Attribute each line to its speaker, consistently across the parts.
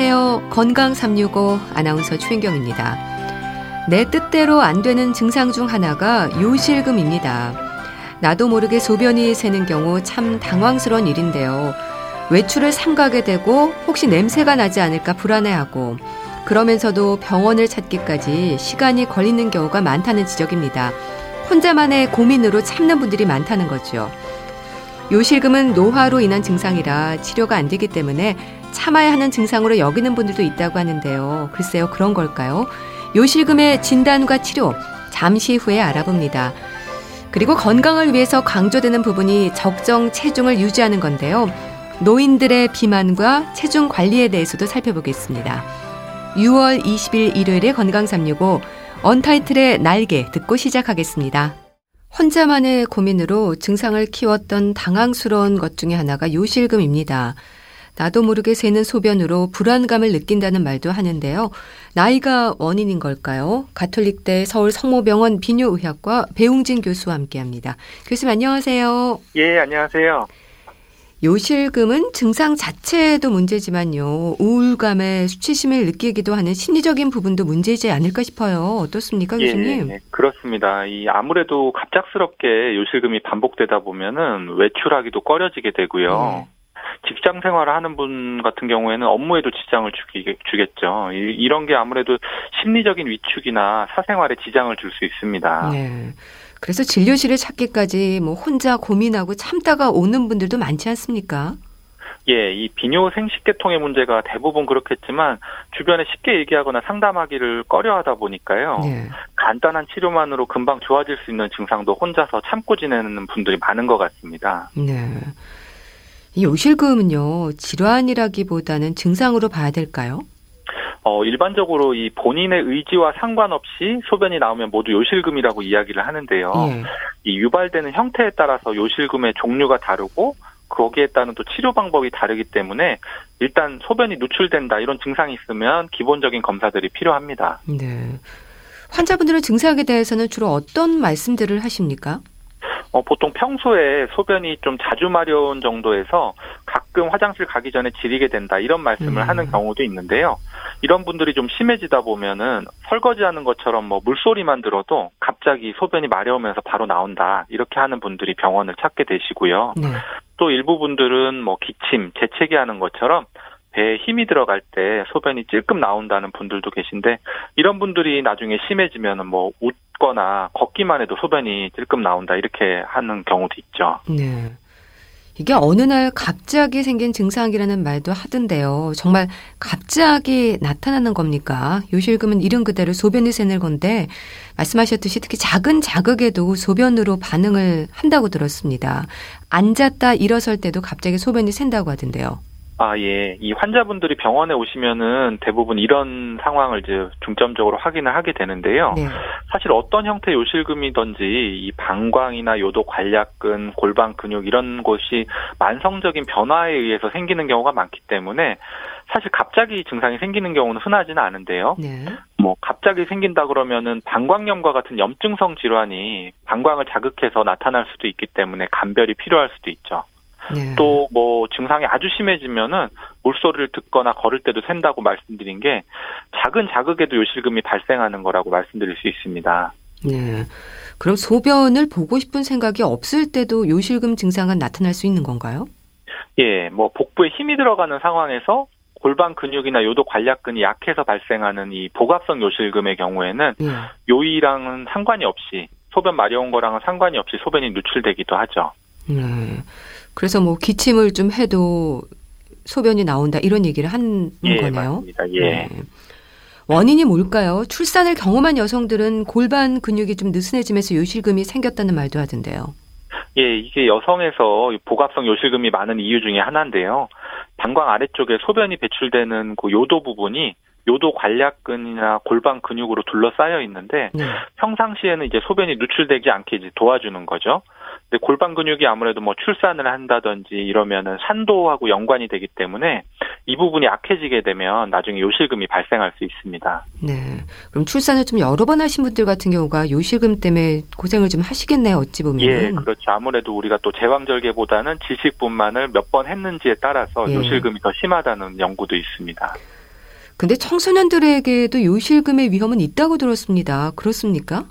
Speaker 1: 안녕하세요. 건강 365 아나운서 최인경입니다. 내 뜻대로 안 되는 증상 중 하나가 요실금입니다. 나도 모르게 소변이 새는 경우 참 당황스러운 일인데요. 외출을 삼가게 되고 혹시 냄새가 나지 않을까 불안해하고 그러면서도 병원을 찾기까지 시간이 걸리는 경우가 많다는 지적입니다. 혼자만의 고민으로 참는 분들이 많다는 거죠. 요실금은 노화로 인한 증상이라 치료가 안 되기 때문에 참아야 하는 증상으로 여기는 분들도 있다고 하는데요. 글쎄요, 그런 걸까요? 요실금의 진단과 치료, 잠시 후에 알아봅니다. 그리고 건강을 위해서 강조되는 부분이 적정 체중을 유지하는 건데요. 노인들의 비만과 체중 관리에 대해서도 살펴보겠습니다. 6월 20일 일요일에 건강 365 언타이틀의 날개 듣고 시작하겠습니다. 혼자만의 고민으로 증상을 키웠던 당황스러운 것 중에 하나가 요실금입니다. 나도 모르게 새는 소변으로 불안감을 느낀다는 말도 하는데요. 나이가 원인인 걸까요? 가톨릭대 서울 성모병원 비뇨의학과 배웅진 교수와 함께합니다. 교수님 안녕하세요.
Speaker 2: 예, 안녕하세요.
Speaker 1: 요실금은 증상 자체도 문제지만요. 우울감에 수치심을 느끼기도 하는 심리적인 부분도 문제지 않을까 싶어요. 어떻습니까, 예, 교수님?
Speaker 2: 예, 그렇습니다. 이 아무래도 갑작스럽게 요실금이 반복되다 보면은 외출하기도 꺼려지게 되고요. 예. 직장 생활을 하는 분 같은 경우에는 업무에도 지장을 주기, 주겠죠. 이, 런게 아무래도 심리적인 위축이나 사생활에 지장을 줄 수 있습니다. 네.
Speaker 1: 그래서 진료실을 찾기까지 뭐 혼자 고민하고 참다가 오는 분들도 많지 않습니까?
Speaker 2: 예, 이 비뇨 생식계통의 문제가 대부분 그렇겠지만 주변에 쉽게 얘기하거나 상담하기를 꺼려하다 보니까요. 네. 간단한 치료만으로 금방 좋아질 수 있는 증상도 혼자서 참고 지내는 분들이 많은 것 같습니다. 네.
Speaker 1: 이 요실금은요 질환이라기보다는 증상으로 봐야 될까요?
Speaker 2: 어, 일반적으로 이 본인의 의지와 상관없이 소변이 나오면 모두 요실금이라고 이야기를 하는데요. 예. 이 유발되는 형태에 따라서 요실금의 종류가 다르고 거기에 따른 또 치료 방법이 다르기 때문에 일단 소변이 누출된다 이런 증상이 있으면 기본적인 검사들이 필요합니다. 네.
Speaker 1: 환자분들의 증상에 대해서는 주로 어떤 말씀들을 하십니까?
Speaker 2: 어, 보통 평소에 소변이 좀 자주 마려운 정도에서 가끔 화장실 가기 전에 지리게 된다 이런 말씀을 음. 하는 경우도 있는데요. 이런 분들이 좀 심해지다 보면은 설거지하는 것처럼 뭐 물소리만 들어도 갑자기 소변이 마려우면서 바로 나온다 이렇게 하는 분들이 병원을 찾게 되시고요. 네. 또 일부 분들은 뭐 기침, 재채기 하는 것처럼 배에 힘이 들어갈 때 소변이 찔끔 나온다는 분들도 계신데 이런 분들이 나중에 심해지면은 뭐 웃거나 걷기만 해도 소변이 찔끔 나온다 이렇게 하는 경우도 있죠. 네.
Speaker 1: 이게 어느 날 갑자기 생긴 증상이라는 말도 하던데요. 정말 갑자기 나타나는 겁니까? 요실금은 이름 그대로 소변이 새는 건데 말씀하셨듯이 특히 작은 자극에도 소변으로 반응을 한다고 들었습니다. 앉았다 일어설 때도 갑자기 소변이 샌다고 하던데요.
Speaker 2: 아, 예. 이 환자분들이 병원에 오시면은 대부분 이런 상황을 이제 중점적으로 확인을 하게 되는데요. 네. 사실 어떤 형태의 요실금이든지 이 방광이나 요도 관략근, 골반 근육 이런 곳이 만성적인 변화에 의해서 생기는 경우가 많기 때문에 사실 갑자기 증상이 생기는 경우는 흔하지는 않은데요. 네. 뭐 갑자기 생긴다 그러면은 방광염과 같은 염증성 질환이 방광을 자극해서 나타날 수도 있기 때문에 감별이 필요할 수도 있죠. 네. 또뭐 증상이 아주 심해지면은 물소리를 듣거나 걸을 때도 샌다고 말씀드린 게 작은 자극에도 요실금이 발생하는 거라고 말씀드릴 수 있습니다. 네.
Speaker 1: 그럼 소변을 보고 싶은 생각이 없을 때도 요실금 증상은 나타날 수 있는 건가요?
Speaker 2: 예, 뭐 복부에 힘이 들어가는 상황에서 골반 근육이나 요도 관략근이 약해서 발생하는 이 복압성 요실금의 경우에는 예. 요이랑은 상관이 없이 소변 마려운 거랑은 상관이 없이 소변이 누출되기도 하죠. 네.
Speaker 1: 그래서 뭐 기침을 좀 해도 소변이 나온다 이런 얘기를 하는 예, 거네요.
Speaker 2: 맞습니다. 예. 네.
Speaker 1: 원인이 뭘까요? 출산을 경험한 여성들은 골반 근육이 좀 느슨해지면서 요실금이 생겼다는 말도 하던데요.
Speaker 2: 예, 이게 여성에서 복압성 요실금이 많은 이유 중에 하나인데요. 방광 아래쪽에 소변이 배출되는 그 요도 부분이 요도 관략근이나 골반 근육으로 둘러싸여 있는데 네. 평상시에는 이제 소변이 누출되지 않게 이제 도와주는 거죠. 근데 골반 근육이 아무래도 뭐 출산을 한다든지 이러면은 산도하고 연관이 되기 때문에 이 부분이 약해지게 되면 나중에 요실금이 발생할 수 있습니다. 네.
Speaker 1: 그럼 출산을 좀 여러 번 하신 분들 같은 경우가 요실금 때문에 고생을 좀 하시겠네요. 어찌 보면.
Speaker 2: 예, 그렇죠. 아무래도 우리가 또 제왕절개보다는 질식분만을 몇 번 했는지에 따라서 예. 요실금이 더 심하다는 연구도 있습니다.
Speaker 1: 근데 청소년들에게도 요실금의 위험은 있다고 들었습니다. 그렇습니까?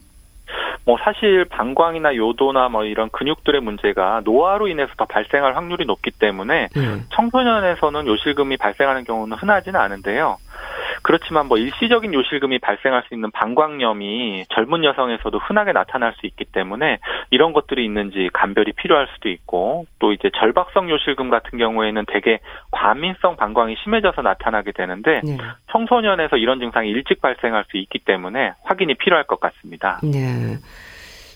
Speaker 2: 뭐 사실 방광이나 요도나 뭐 이런 근육들의 문제가 노화로 인해서 더 발생할 확률이 높기 때문에 음. 청소년에서는 요실금이 발생하는 경우는 흔하지는 않은데요. 그렇지만 뭐 일시적인 요실금이 발생할 수 있는 방광염이 젊은 여성에서도 흔하게 나타날 수 있기 때문에 이런 것들이 있는지 감별이 필요할 수도 있고 또 이제 절박성 요실금 같은 경우에는 대개 과민성 방광이 심해져서 나타나게 되는데 네. 청소년에서 이런 증상이 일찍 발생할 수 있기 때문에 확인이 필요할 것 같습니다. 네.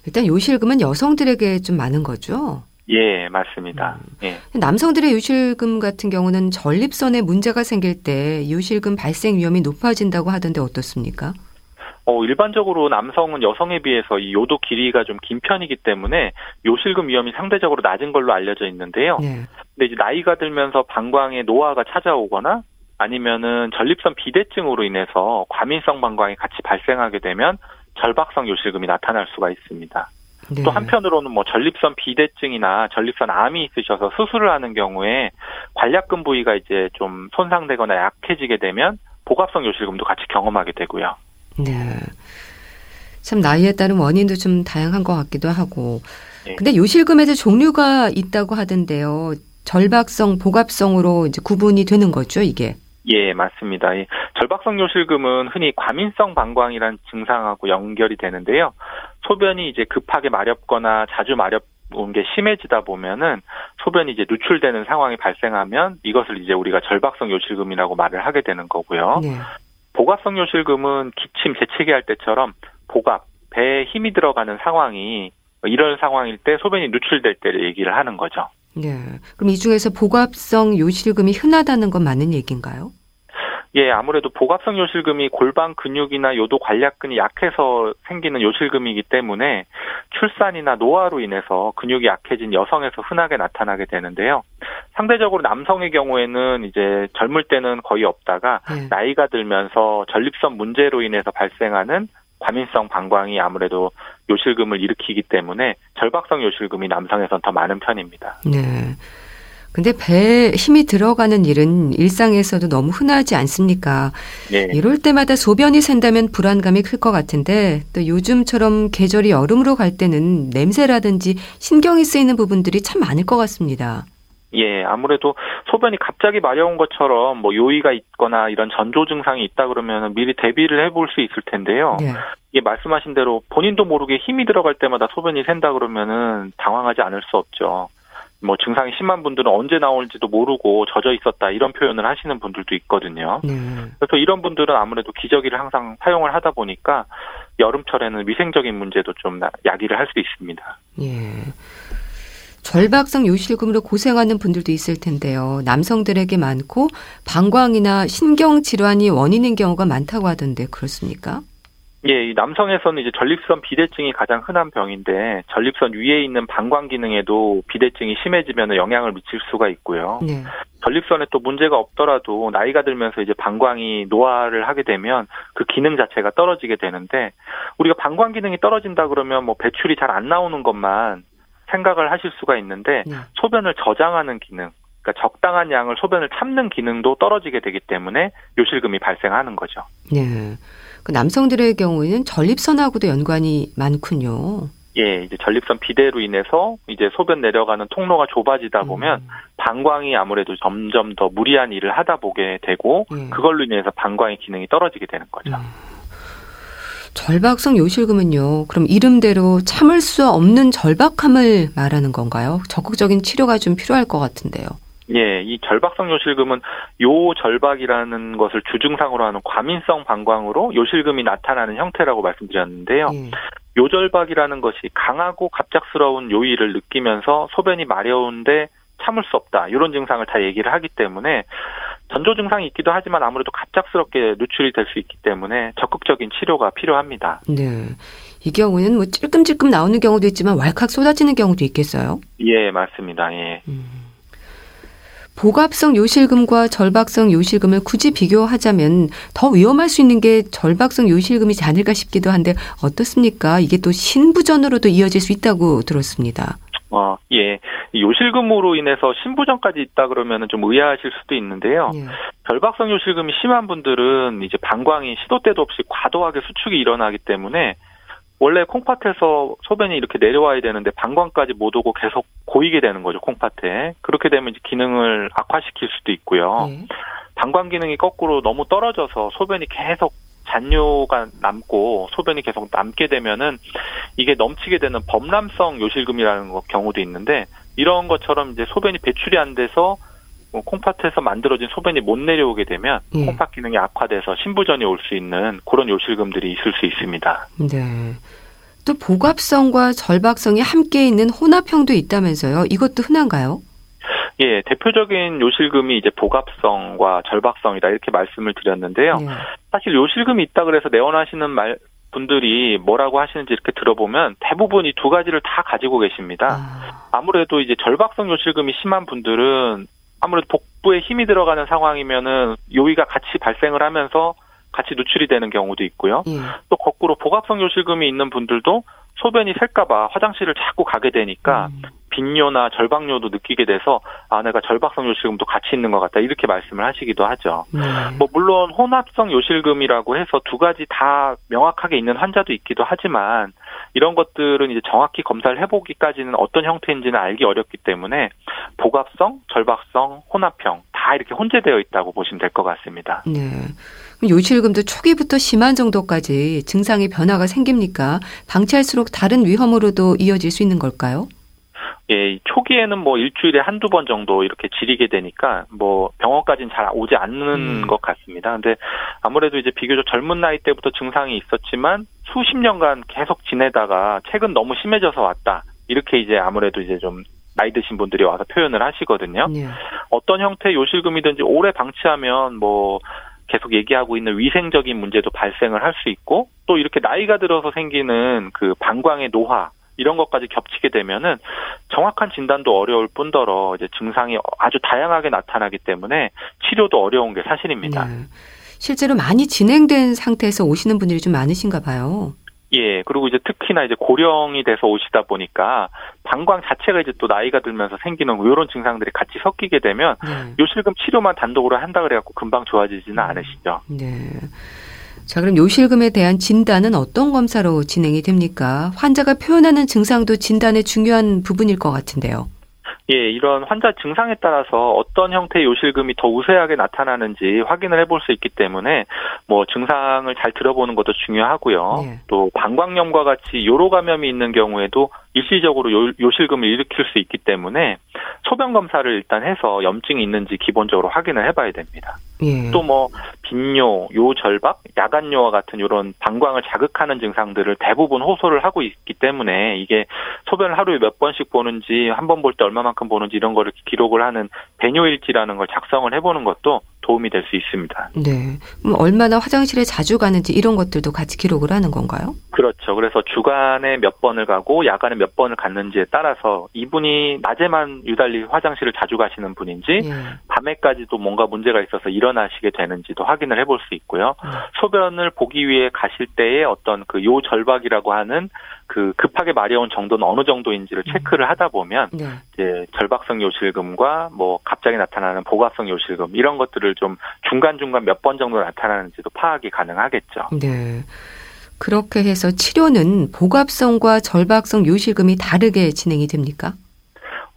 Speaker 1: 일단 요실금은 여성들에게 좀 많은 거죠?
Speaker 2: 예, 맞습니다. 음. 예.
Speaker 1: 남성들의 요실금 같은 경우는 전립선에 문제가 생길 때 요실금 발생 위험이 높아진다고 하던데 어떻습니까?
Speaker 2: 어, 일반적으로 남성은 여성에 비해서 이 요도 길이가 좀 긴 편이기 때문에 요실금 위험이 상대적으로 낮은 걸로 알려져 있는데요. 네. 근데 이제 나이가 들면서 방광에 노화가 찾아오거나 아니면은 전립선 비대증으로 인해서 과민성 방광이 같이 발생하게 되면 절박성 요실금이 나타날 수가 있습니다. 네. 또 한편으로는 뭐 전립선 비대증이나 전립선 암이 있으셔서 수술을 하는 경우에 관략근 부위가 이제 좀 손상되거나 약해지게 되면 복압성 요실금도 같이 경험하게 되고요. 네.
Speaker 1: 참 나이에 따른 원인도 좀 다양한 것 같기도 하고. 네. 근데 요실금에도 종류가 있다고 하던데요. 절박성, 복압성으로 이제 구분이 되는 거죠, 이게.
Speaker 2: 예, 맞습니다. 이 절박성 요실금은 흔히 과민성 방광이란 증상하고 연결이 되는데요. 소변이 이제 급하게 마렵거나 자주 마렵 온게 심해지다 보면은 소변이 이제 누출되는 상황이 발생하면 이것을 이제 우리가 절박성 요실금이라고 말을 하게 되는 거고요. 네. 복압성 요실금은 기침 재채기 할 때처럼 복압 배에 힘이 들어가는 상황이 이런 상황일 때 소변이 누출될 때를 얘기를 하는 거죠.
Speaker 1: 네. 그럼 이 중에서 복압성 요실금이 흔하다는 건 맞는 얘기인가요?
Speaker 2: 예, 아무래도 복압성 요실금이 골반 근육이나 요도 관략근이 약해서 생기는 요실금이기 때문에 출산이나 노화로 인해서 근육이 약해진 여성에서 흔하게 나타나게 되는데요. 상대적으로 남성의 경우에는 이제 젊을 때는 거의 없다가 네. 나이가 들면서 전립선 문제로 인해서 발생하는 과민성 방광이 아무래도 요실금을 일으키기 때문에 절박성 요실금이 남성에선 더 많은 편입니다. 네.
Speaker 1: 근데 배에 힘이 들어가는 일은 일상에서도 너무 흔하지 않습니까? 네. 이럴 때마다 소변이 샌다면 불안감이 클 것 같은데 또 요즘처럼 계절이 여름으로 갈 때는 냄새라든지 신경이 쓰이는 부분들이 참 많을 것 같습니다.
Speaker 2: 예, 아무래도 소변이 갑자기 마려운 것처럼 뭐 요의가 있거나 이런 전조 증상이 있다 그러면 미리 대비를 해볼 수 있을 텐데요. 예. 이게 말씀하신 대로 본인도 모르게 힘이 들어갈 때마다 소변이 샌다 그러면은 당황하지 않을 수 없죠. 뭐 증상이 심한 분들은 언제 나올지도 모르고 젖어 있었다 이런 표현을 하시는 분들도 있거든요. 네. 그래서 이런 분들은 아무래도 기저귀를 항상 사용을 하다 보니까 여름철에는 위생적인 문제도 좀 야기를 할 수 있습니다. 예.
Speaker 1: 절박성 요실금으로 고생하는 분들도 있을 텐데요. 남성들에게 많고 방광이나 신경 질환이 원인인 경우가 많다고 하던데 그렇습니까?
Speaker 2: 예, 이 남성에서는 이제 전립선 비대증이 가장 흔한 병인데 전립선 위에 있는 방광 기능에도 비대증이 심해지면 영향을 미칠 수가 있고요. 네. 전립선에 또 문제가 없더라도 나이가 들면서 이제 방광이 노화를 하게 되면 그 기능 자체가 떨어지게 되는데 우리가 방광 기능이 떨어진다 그러면 뭐 배출이 잘 안 나오는 것만 생각을 하실 수가 있는데 네. 소변을 저장하는 기능, 그러니까 적당한 양을 소변을 참는 기능도 떨어지게 되기 때문에 요실금이 발생하는 거죠. 네.
Speaker 1: 그 남성들의 경우에는 전립선하고도 연관이 많군요.
Speaker 2: 예, 이제 전립선 비대로 인해서 이제 소변 내려가는 통로가 좁아지다 음. 보면 음. 방광이 아무래도 점점 더 무리한 일을 하다 보게 되고 예. 그걸로 인해서 방광의 기능이 떨어지게 되는 거죠. 음.
Speaker 1: 절박성 요실금은요. 그럼 이름대로 참을 수 없는 절박함을 말하는 건가요? 적극적인 치료가 좀 필요할 것 같은데요.
Speaker 2: 예, 이 절박성 요실금은 요 절박이라는 것을 주증상으로 하는 과민성 방광으로 요실금이 나타나는 형태라고 말씀드렸는데요. 예. 요절박이라는 것이 강하고 갑작스러운 요의를 느끼면서 소변이 마려운데 참을 수 없다. 이런 증상을 다 얘기를 하기 때문에 전조 증상이 있기도 하지만 아무래도 갑작스럽게 누출이 될 수 있기 때문에 적극적인 치료가 필요합니다. 네.
Speaker 1: 이 경우는 뭐 찔끔찔끔 나오는 경우도 있지만 왈칵 쏟아지는 경우도 있겠어요?
Speaker 2: 예, 맞습니다. 예. 음.
Speaker 1: 복압성 요실금과 절박성 요실금을 굳이 비교하자면 더 위험할 수 있는 게 절박성 요실금이지 않을까 싶기도 한데 어떻습니까? 이게 또 신부전으로도 이어질 수 있다고 들었습니다.
Speaker 2: 어, 예. 요실금으로 인해서 신부전까지 있다 그러면은 좀 의아하실 수도 있는데요. 예. 결박성 요실금이 심한 분들은 이제 방광이 시도 때도 없이 과도하게 수축이 일어나기 때문에 원래 콩팥에서 소변이 이렇게 내려와야 되는데 방광까지 못 오고 계속 고이게 되는 거죠 콩팥에 그렇게 되면 이제 기능을 악화시킬 수도 있고요. 네. 방광 기능이 거꾸로 너무 떨어져서 소변이 계속 잔뇨가 남고 소변이 계속 남게 되면은 이게 넘치게 되는 범람성 요실금이라는 경우도 있는데 이런 것처럼 이제 소변이 배출이 안 돼서 뭐 콩팥에서 만들어진 소변이 못 내려오게 되면 예. 콩팥 기능이 악화돼서 신부전이 올 수 있는 그런 요실금들이 있을 수 있습니다.
Speaker 1: 네. 또 복압성과 절박성이 함께 있는 혼합형도 있다면서요. 이것도 흔한가요?
Speaker 2: 예, 대표적인 요실금이 이제 복압성과 절박성이다 이렇게 말씀을 드렸는데요. 예. 사실 요실금이 있다 그래서 내원하시는 말 분들이 뭐라고 하시는지 이렇게 들어보면 대부분 이 두 가지를 다 가지고 계십니다. 아. 아무래도 이제 절박성 요실금이 심한 분들은 아무래도 복부에 힘이 들어가는 상황이면은 요위가 같이 발생을 하면서 같이 누출이 되는 경우도 있고요. 예. 또 거꾸로 복압성 요실금이 있는 분들도 소변이 셀까봐 화장실을 자꾸 가게 되니까 음. 빈뇨나 절박뇨도 느끼게 돼서 아 내가 절박성 요실금도 같이 있는 것 같다 이렇게 말씀을 하시기도 하죠. 네. 뭐 물론 혼합성 요실금이라고 해서 두 가지 다 명확하게 있는 환자도 있기도 하지만 이런 것들은 이제 정확히 검사를 해보기까지는 어떤 형태인지는 알기 어렵기 때문에 복합성, 절박성, 혼합형 다 이렇게 혼재되어 있다고 보시면 될 것 같습니다.
Speaker 1: 네. 요실금도 초기부터 심한 정도까지 증상의 변화가 생깁니까? 방치할수록 다른 위험으로도 이어질 수 있는 걸까요?
Speaker 2: 예, 초기에는 뭐 일주일에 한두 번 정도 이렇게 지리게 되니까 뭐 병원까지는 잘 오지 않는 음. 것 같습니다. 근데 아무래도 이제 비교적 젊은 나이 때부터 증상이 있었지만 수십 년간 계속 지내다가 최근 너무 심해져서 왔다. 이렇게 이제 아무래도 이제 좀 나이 드신 분들이 와서 표현을 하시거든요. 네. 어떤 형태의 요실금이든지 오래 방치하면 뭐 계속 얘기하고 있는 위생적인 문제도 발생을 할 수 있고 또 이렇게 나이가 들어서 생기는 그 방광의 노화 이런 것까지 겹치게 되면은 정확한 진단도 어려울 뿐더러 이제 증상이 아주 다양하게 나타나기 때문에 치료도 어려운 게 사실입니다. 네.
Speaker 1: 실제로 많이 진행된 상태에서 오시는 분들이 좀 많으신가 봐요.
Speaker 2: 예, 그리고 이제 특히나 이제 고령이 돼서 오시다 보니까 방광 자체가 이제 또 나이가 들면서 생기는 이런 증상들이 같이 섞이게 되면 네. 요실금 치료만 단독으로 한다 그래갖고 금방 좋아지지는 음. 않으시죠. 네.
Speaker 1: 자, 그럼 요실금에 대한 진단은 어떤 검사로 진행이 됩니까? 환자가 표현하는 증상도 진단의 중요한 부분일 것 같은데요.
Speaker 2: 예, 이런 환자 증상에 따라서 어떤 형태의 요실금이 더 우세하게 나타나는지 확인을 해볼 수 있기 때문에 뭐 증상을 잘 들어보는 것도 중요하고요. 네. 또 방광염과 같이 요로 감염이 있는 경우에도 일시적으로 요, 요실금을 일으킬 수 있기 때문에 소변 검사를 일단 해서 염증이 있는지 기본적으로 확인을 해봐야 됩니다. 예. 또뭐 빈뇨, 요절박, 야간뇨와 같은 이런 방광을 자극하는 증상들을 대부분 호소를 하고 있기 때문에 이게 소변을 하루에 몇 번씩 보는지 한 번 볼 때 얼마만큼 보는지 이런 거를 기록을 하는 배뇨일지라는 걸 작성을 해보는 것도 도움이 될 수 있습니다.
Speaker 1: 네. 그럼 얼마나 화장실에 자주 가는지 이런 것들도 같이 기록을 하는 건가요?
Speaker 2: 그렇죠. 그래서 주간에 몇 번을 가고 야간에 몇 번을 갔는지에 따라서 이분이 낮에만 유달리 화장실을 자주 가시는 분인지 네. 밤에까지도 뭔가 문제가 있어서 일어나시게 되는지도 확인을 해볼 수 있고요. 네. 소변을 보기 위해 가실 때의 어떤 그 요절박이라고 하는 그 급하게 마려운 정도는 어느 정도인지를 음. 체크를 하다 보면 네. 이제 절박성 요실금과 뭐 갑자기 나타나는 보갑성 요실금 이런 것들을 좀 중간 중간 몇 번 정도 나타나는지도 파악이 가능하겠죠.
Speaker 1: 네. 그렇게 해서 치료는 보갑성과 절박성 요실금이 다르게 진행이 됩니까?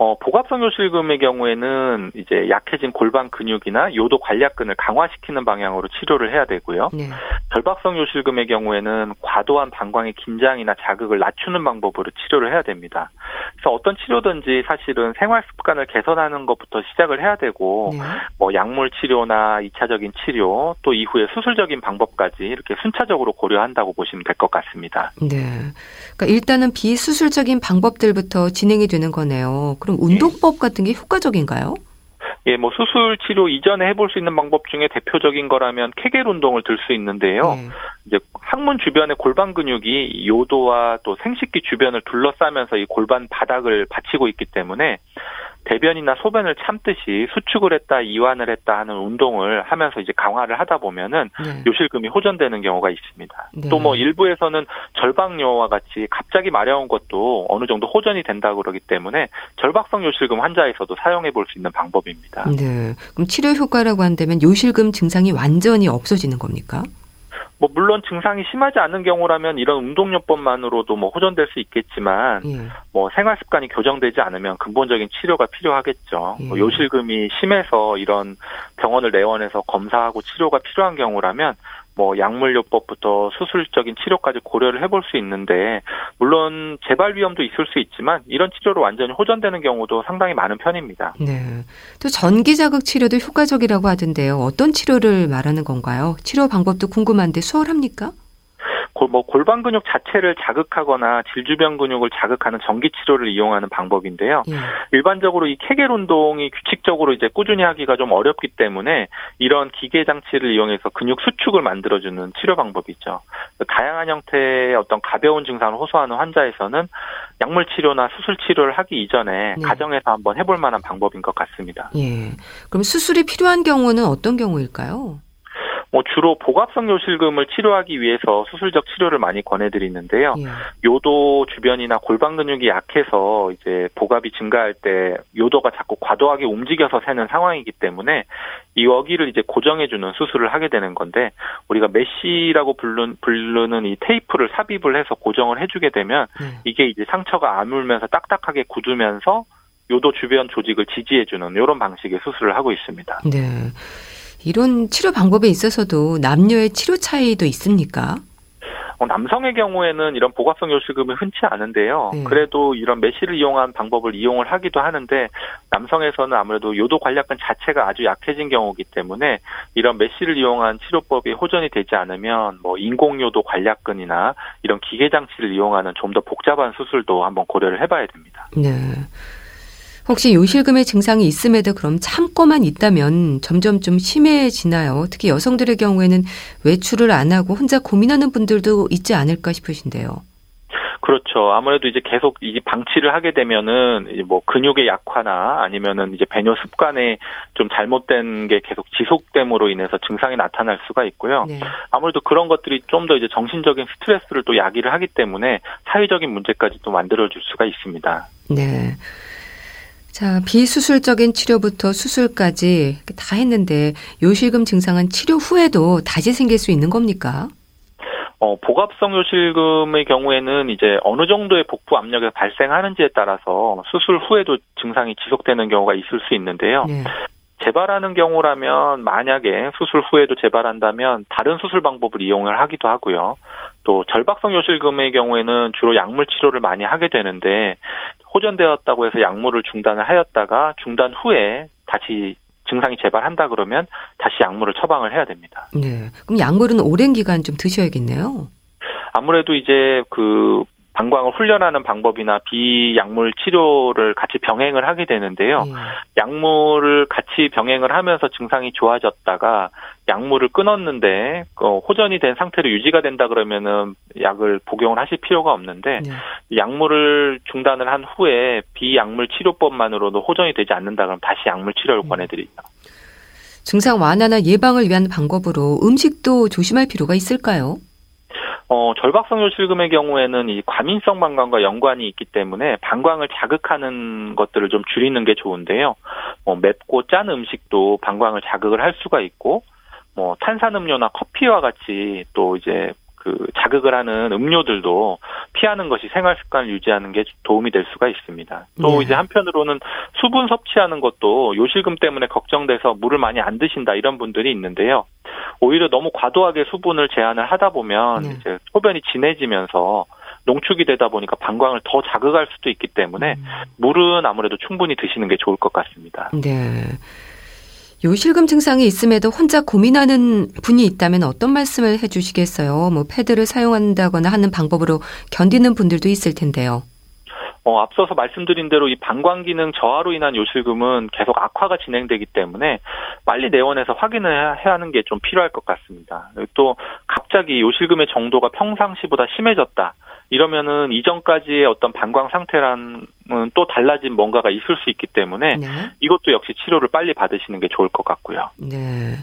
Speaker 2: 어, 복압성 요실금의 경우에는 이제 약해진 골반 근육이나 요도 관략근을 강화시키는 방향으로 치료를 해야 되고요. 네. 결박성 요실금의 경우에는 과도한 방광의 긴장이나 자극을 낮추는 방법으로 치료를 해야 됩니다. 그래서 어떤 치료든지 사실은 생활 습관을 개선하는 것부터 시작을 해야 되고 네. 뭐 약물 치료나 2차적인 치료 또 이후에 수술적인 방법까지 이렇게 순차적으로 고려한다고 보시면 될 것 같습니다.
Speaker 1: 네. 그러니까 일단은 비수술적인 방법들부터 진행이 되는 거네요. 그럼 운동법 같은 게 효과적인가요?
Speaker 2: 예, 뭐 수술 치료 이전에 해볼 수 있는 방법 중에 대표적인 거라면 케겔 운동을 들 수 있는데요. 네. 이제 항문 주변의 골반 근육이 요도와 또 생식기 주변을 둘러싸면서 이 골반 바닥을 받치고 있기 때문에 대변이나 소변을 참듯이 수축을 했다, 이완을 했다 하는 운동을 하면서 이제 강화를 하다 보면은 네. 요실금이 호전되는 경우가 있습니다. 네. 또뭐 일부에서는 절박요와 같이 갑자기 마려운 것도 어느 정도 호전이 된다고 그러기 때문에 절박성 요실금 환자에서도 사용해 볼 수 있는 방법입니다.
Speaker 1: 네. 그럼 치료 효과라고 한다면 요실금 증상이 완전히 없어지는 겁니까?
Speaker 2: 뭐 물론 증상이 심하지 않은 경우라면 이런 운동요법만으로도 뭐 호전될 수 있겠지만 예. 뭐 생활 습관이 교정되지 않으면 근본적인 치료가 필요하겠죠. 뭐 예. 뭐 요실금이 심해서 이런 병원을 내원해서 검사하고 치료가 필요한 경우라면 뭐 약물요법부터 수술적인 치료까지 고려를 해볼 수 있는데 물론 재발 위험도 있을 수 있지만 이런 치료로 완전히 호전되는 경우도 상당히 많은 편입니다.
Speaker 1: 네. 또 전기 자극 치료도 효과적이라고 하던데요. 어떤 치료를 말하는 건가요? 치료 방법도 궁금한데 수월합니까?
Speaker 2: 뭐 골반 근육 자체를 자극하거나 질주변 근육을 자극하는 전기 치료를 이용하는 방법인데요. 예. 일반적으로 이 케겔 운동이 규칙적으로 이제 꾸준히 하기가 좀 어렵기 때문에 이런 기계 장치를 이용해서 근육 수축을 만들어주는 치료 방법이죠. 다양한 형태의 어떤 가벼운 증상을 호소하는 환자에서는 약물 치료나 수술 치료를 하기 이전에 네. 가정에서 한번 해볼 만한 방법인 것 같습니다.
Speaker 1: 예. 그럼 수술이 필요한 경우는 어떤 경우일까요?
Speaker 2: 뭐 주로 복압성 요실금을 치료하기 위해서 수술적 치료를 많이 권해드리는데요. 예. 요도 주변이나 골반 근육이 약해서 이제 복압이 증가할 때 요도가 자꾸 과도하게 움직여서 새는 상황이기 때문에 이 여기를 이제 고정해주는 수술을 하게 되는 건데 우리가 메쉬라고 부르는, 부르는 이 테이프를 삽입을 해서 고정을 해주게 되면 예. 이게 이제 상처가 아물면서 딱딱하게 굳으면서 요도 주변 조직을 지지해주는 이런 방식의 수술을 하고 있습니다.
Speaker 1: 네. 이런 치료 방법에 있어서도 남녀의 치료 차이도 있습니까?
Speaker 2: 어, 남성의 경우에는 이런 보각성 요실금이 흔치 않은데요. 네. 그래도 이런 메시를 이용한 방법을 이용을 하기도 하는데 남성에서는 아무래도 요도 관략근 자체가 아주 약해진 경우이기 때문에 이런 메시를 이용한 치료법이 호전이 되지 않으면 뭐 인공요도 관략근이나 이런 기계 장치를 이용하는 좀 더 복잡한 수술도 한번 고려를 해봐야 됩니다.
Speaker 1: 네. 혹시 요실금의 증상이 있음에도 그럼 참고만 있다면 점점 좀 심해지나요? 특히 여성들의 경우에는 외출을 안 하고 혼자 고민하는 분들도 있지 않을까 싶으신데요.
Speaker 2: 그렇죠. 아무래도 이제 계속 이 방치를 하게 되면은 뭐 근육의 약화나 아니면은 이제 배뇨 습관에 좀 잘못된 게 계속 지속됨으로 인해서 증상이 나타날 수가 있고요. 네. 아무래도 그런 것들이 좀 더 이제 정신적인 스트레스를 또 야기를 하기 때문에 사회적인 문제까지 또 만들어줄 수가 있습니다.
Speaker 1: 네. 자, 비수술적인 치료부터 수술까지 다 했는데 요실금 증상은 치료 후에도 다시 생길 수 있는 겁니까?
Speaker 2: 어, 복압성 요실금의 경우에는 이제 어느 정도의 복부 압력이 발생하는지에 따라서 수술 후에도 증상이 지속되는 경우가 있을 수 있는데요. 네. 재발하는 경우라면 만약에 수술 후에도 재발한다면 다른 수술 방법을 이용을 하기도 하고요. 또 절박성 요실금의 경우에는 주로 약물 치료를 많이 하게 되는데 호전되었다고 해서 약물을 중단을 하였다가 중단 후에 다시 증상이 재발한다 그러면 다시 약물을 처방을 해야 됩니다.
Speaker 1: 네. 그럼 약물은 오랜 기간 좀 드셔야겠네요.
Speaker 2: 아무래도 이제 그 방광을 훈련하는 방법이나 비약물 치료를 같이 병행을 하게 되는데요. 예. 약물을 같이 병행을 하면서 증상이 좋아졌다가 약물을 끊었는데 어, 호전이 된 상태로 유지가 된다 그러면은 약을 복용을 하실 필요가 없는데 예. 약물을 중단을 한 후에 비약물 치료법만으로도 호전이 되지 않는다 그러면 다시 약물 치료를 음. 권해드리죠.
Speaker 1: 증상 완화나 예방을 위한 방법으로 음식도 조심할 필요가 있을까요?
Speaker 2: 어, 절박성 요실금의 경우에는 이 과민성 방광과 연관이 있기 때문에 방광을 자극하는 것들을 좀 줄이는 게 좋은데요. 뭐 맵고 짠 음식도 방광을 자극을 할 수가 있고 뭐 탄산음료나 커피와 같이 또 이제 그 자극을 하는 음료들도 피하는 것이 생활 습관을 유지하는 게 도움이 될 수가 있습니다. 또 네. 이제 한편으로는 수분 섭취하는 것도 요실금 때문에 걱정돼서 물을 많이 안 드신다 이런 분들이 있는데요. 오히려 너무 과도하게 수분을 제한을 하다 보면 네. 이제 소변이 진해지면서 농축이 되다 보니까 방광을 더 자극할 수도 있기 때문에 음. 물은 아무래도 충분히 드시는 게 좋을 것 같습니다.
Speaker 1: 네. 요실금 증상이 있음에도 혼자 고민하는 분이 있다면 어떤 말씀을 해주시겠어요? 뭐 패드를 사용한다거나 하는 방법으로 견디는 분들도 있을 텐데요.
Speaker 2: 어, 앞서서 말씀드린 대로 이 방광 기능 저하로 인한 요실금은 계속 악화가 진행되기 때문에 빨리 내원해서 확인을 해야 하는 게 좀 필요할 것 같습니다. 또 갑자기 요실금의 정도가 평상시보다 심해졌다. 이러면은 이전까지의 어떤 방광 상태랑은 또 달라진 뭔가가 있을 수 있기 때문에 네. 이것도 역시 치료를 빨리 받으시는 게 좋을 것 같고요. 네.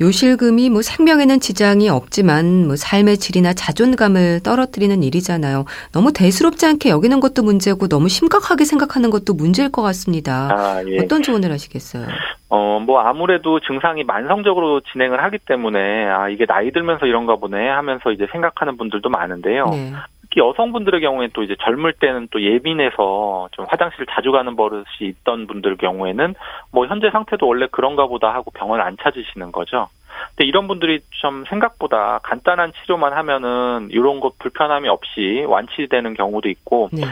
Speaker 1: 요실금이 뭐 생명에는 지장이 없지만 뭐 삶의 질이나 자존감을 떨어뜨리는 일이잖아요. 너무 대수롭지 않게 여기는 것도 문제고 너무 심각하게 생각하는 것도 문제일 것 같습니다. 아, 예. 어떤 조언을 하시겠어요?
Speaker 2: 어, 뭐 아무래도 증상이 만성적으로 진행을 하기 때문에 아, 이게 나이 들면서 이런가 보네 하면서 이제 생각하는 분들도 많은데요. 네. 특히 여성분들의 경우에는 또 이제 젊을 때는 또 예민해서 좀 화장실 자주 가는 버릇이 있던 분들 경우에는 뭐 현재 상태도 원래 그런가 보다 하고 병원 안 찾으시는 거죠. 근데 이런 분들이 좀 생각보다 간단한 치료만 하면은 이런 것 불편함이 없이 완치되는 경우도 있고 네.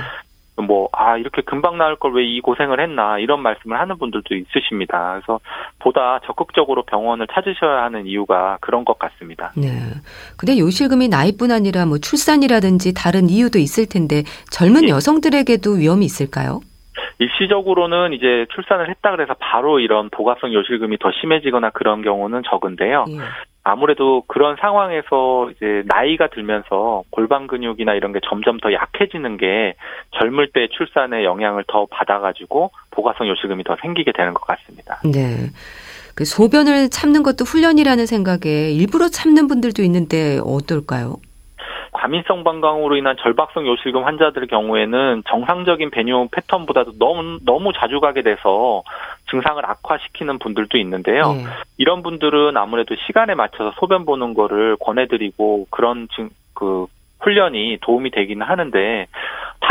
Speaker 2: 뭐, 아, 이렇게 금방 나을 걸 왜 이 고생을 했나, 이런 말씀을 하는 분들도 있으십니다. 그래서 보다 적극적으로 병원을 찾으셔야 하는 이유가 그런 것 같습니다. 네.
Speaker 1: 근데 요실금이 나이뿐 아니라 뭐 출산이라든지 다른 이유도 있을 텐데 젊은 예. 여성들에게도 위험이 있을까요?
Speaker 2: 일시적으로는 이제 출산을 했다 그래서 바로 이런 보갑성 요실금이 더 심해지거나 그런 경우는 적은데요. 예. 아무래도 그런 상황에서 이제 나이가 들면서 골반 근육이나 이런 게 점점 더 약해지는 게 젊을 때 출산에 영향을 더 받아가지고 보가성 요실금이 더 생기게 되는 것 같습니다. 네.
Speaker 1: 그 소변을 참는 것도 훈련이라는 생각에 일부러 참는 분들도 있는데 어떨까요?
Speaker 2: 과민성 방광으로 인한 절박성 요실금 환자들 의 경우에는 정상적인 배뇨 패턴보다도 너무 너무 자주 가게 돼서 증상을 악화시키는 분들도 있는데요. 네. 이런 분들은 아무래도 시간에 맞춰서 소변 보는 거를 권해드리고 그런 증, 그 훈련이 도움이 되기는 하는데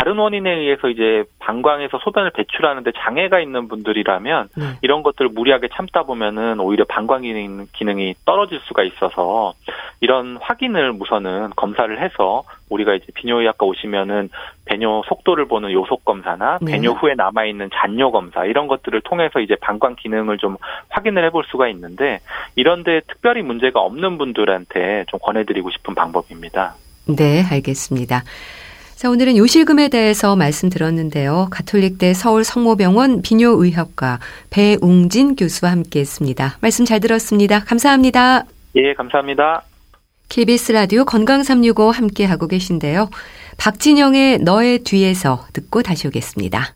Speaker 2: 다른 원인에 의해서 이제 방광에서 소변을 배출하는데 장애가 있는 분들이라면 네. 이런 것들을 무리하게 참다 보면은 오히려 방광 기능, 기능이 떨어질 수가 있어서 이런 확인을 우선은 검사를 해서 우리가 이제 비뇨의학과 오시면은 배뇨 속도를 보는 요속 검사나 네. 배뇨 후에 남아 있는 잔뇨 검사 이런 것들을 통해서 이제 방광 기능을 좀 확인을 해볼 수가 있는데 이런데 특별히 문제가 없는 분들한테 좀 권해드리고 싶은 방법입니다.
Speaker 1: 네, 알겠습니다. 자, 오늘은 요실금에 대해서 말씀 들었는데요. 가톨릭대 서울 성모병원 비뇨의학과 배웅진 교수와 함께 했습니다. 말씀 잘 들었습니다. 감사합니다.
Speaker 2: 예, 감사합니다.
Speaker 1: KBS 라디오 건강 365 함께 하고 계신데요. 박진영의 너의 뒤에서 듣고 다시 오겠습니다.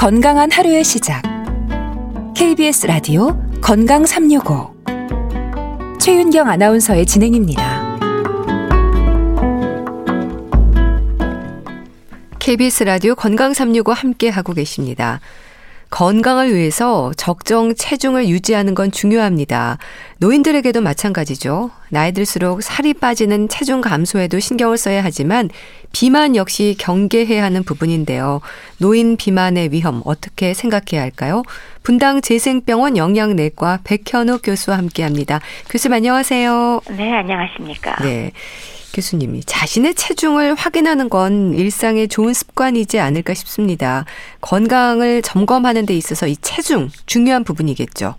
Speaker 3: 건강한 하루의 시작. KBS 라디오 건강 365. 최윤경 아나운서의 진행입니다.
Speaker 1: KBS 라디오 건강 365 함께 하고 계십니다. 건강을 위해서 적정 체중을 유지하는 건 중요합니다. 노인들에게도 마찬가지죠. 나이 들수록 살이 빠지는 체중 감소에도 신경을 써야 하지만 비만 역시 경계해야 하는 부분인데요. 노인 비만의 위험 어떻게 생각해야 할까요? 분당 재생병원 영양내과 백현우 교수와 함께 합니다. 교수님 안녕하세요.
Speaker 4: 네, 안녕하십니까. 네.
Speaker 1: 교수님이 자신의 체중을 확인하는 건 일상의 좋은 습관이지 않을까 싶습니다. 건강을 점검하는 데 있어서 이 체중 중요한 부분이겠죠.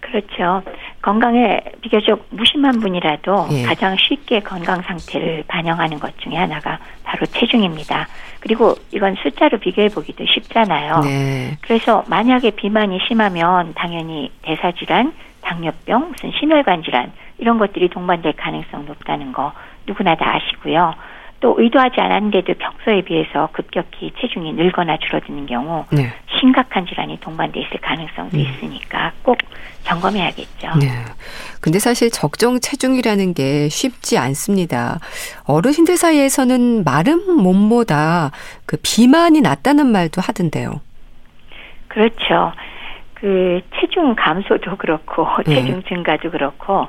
Speaker 4: 그렇죠. 건강에 비교적 무심한 분이라도 예. 가장 쉽게 건강 상태를 반영하는 것 중에 하나가 바로 체중입니다. 그리고 이건 숫자로 비교해 보기도 쉽잖아요. 네. 그래서 만약에 비만이 심하면 당연히 대사질환, 당뇨병, 무슨 심혈관 질환 이런 것들이 동반될 가능성 높다는 거 누구나 다 아시고요. 또 의도하지 않았는데도 평소에 비해서 급격히 체중이 늘거나 줄어드는 경우 네. 심각한 질환이 동반돼 있을 가능성도 음. 있으니까 꼭 점검해야겠죠. 네.
Speaker 1: 근데 사실 적정 체중이라는 게 쉽지 않습니다. 어르신들 사이에서는 마른 몸보다 그 비만이 낫다는 말도 하던데요.
Speaker 4: 그렇죠. 그 체중 감소도 그렇고 네. 체중 증가도 그렇고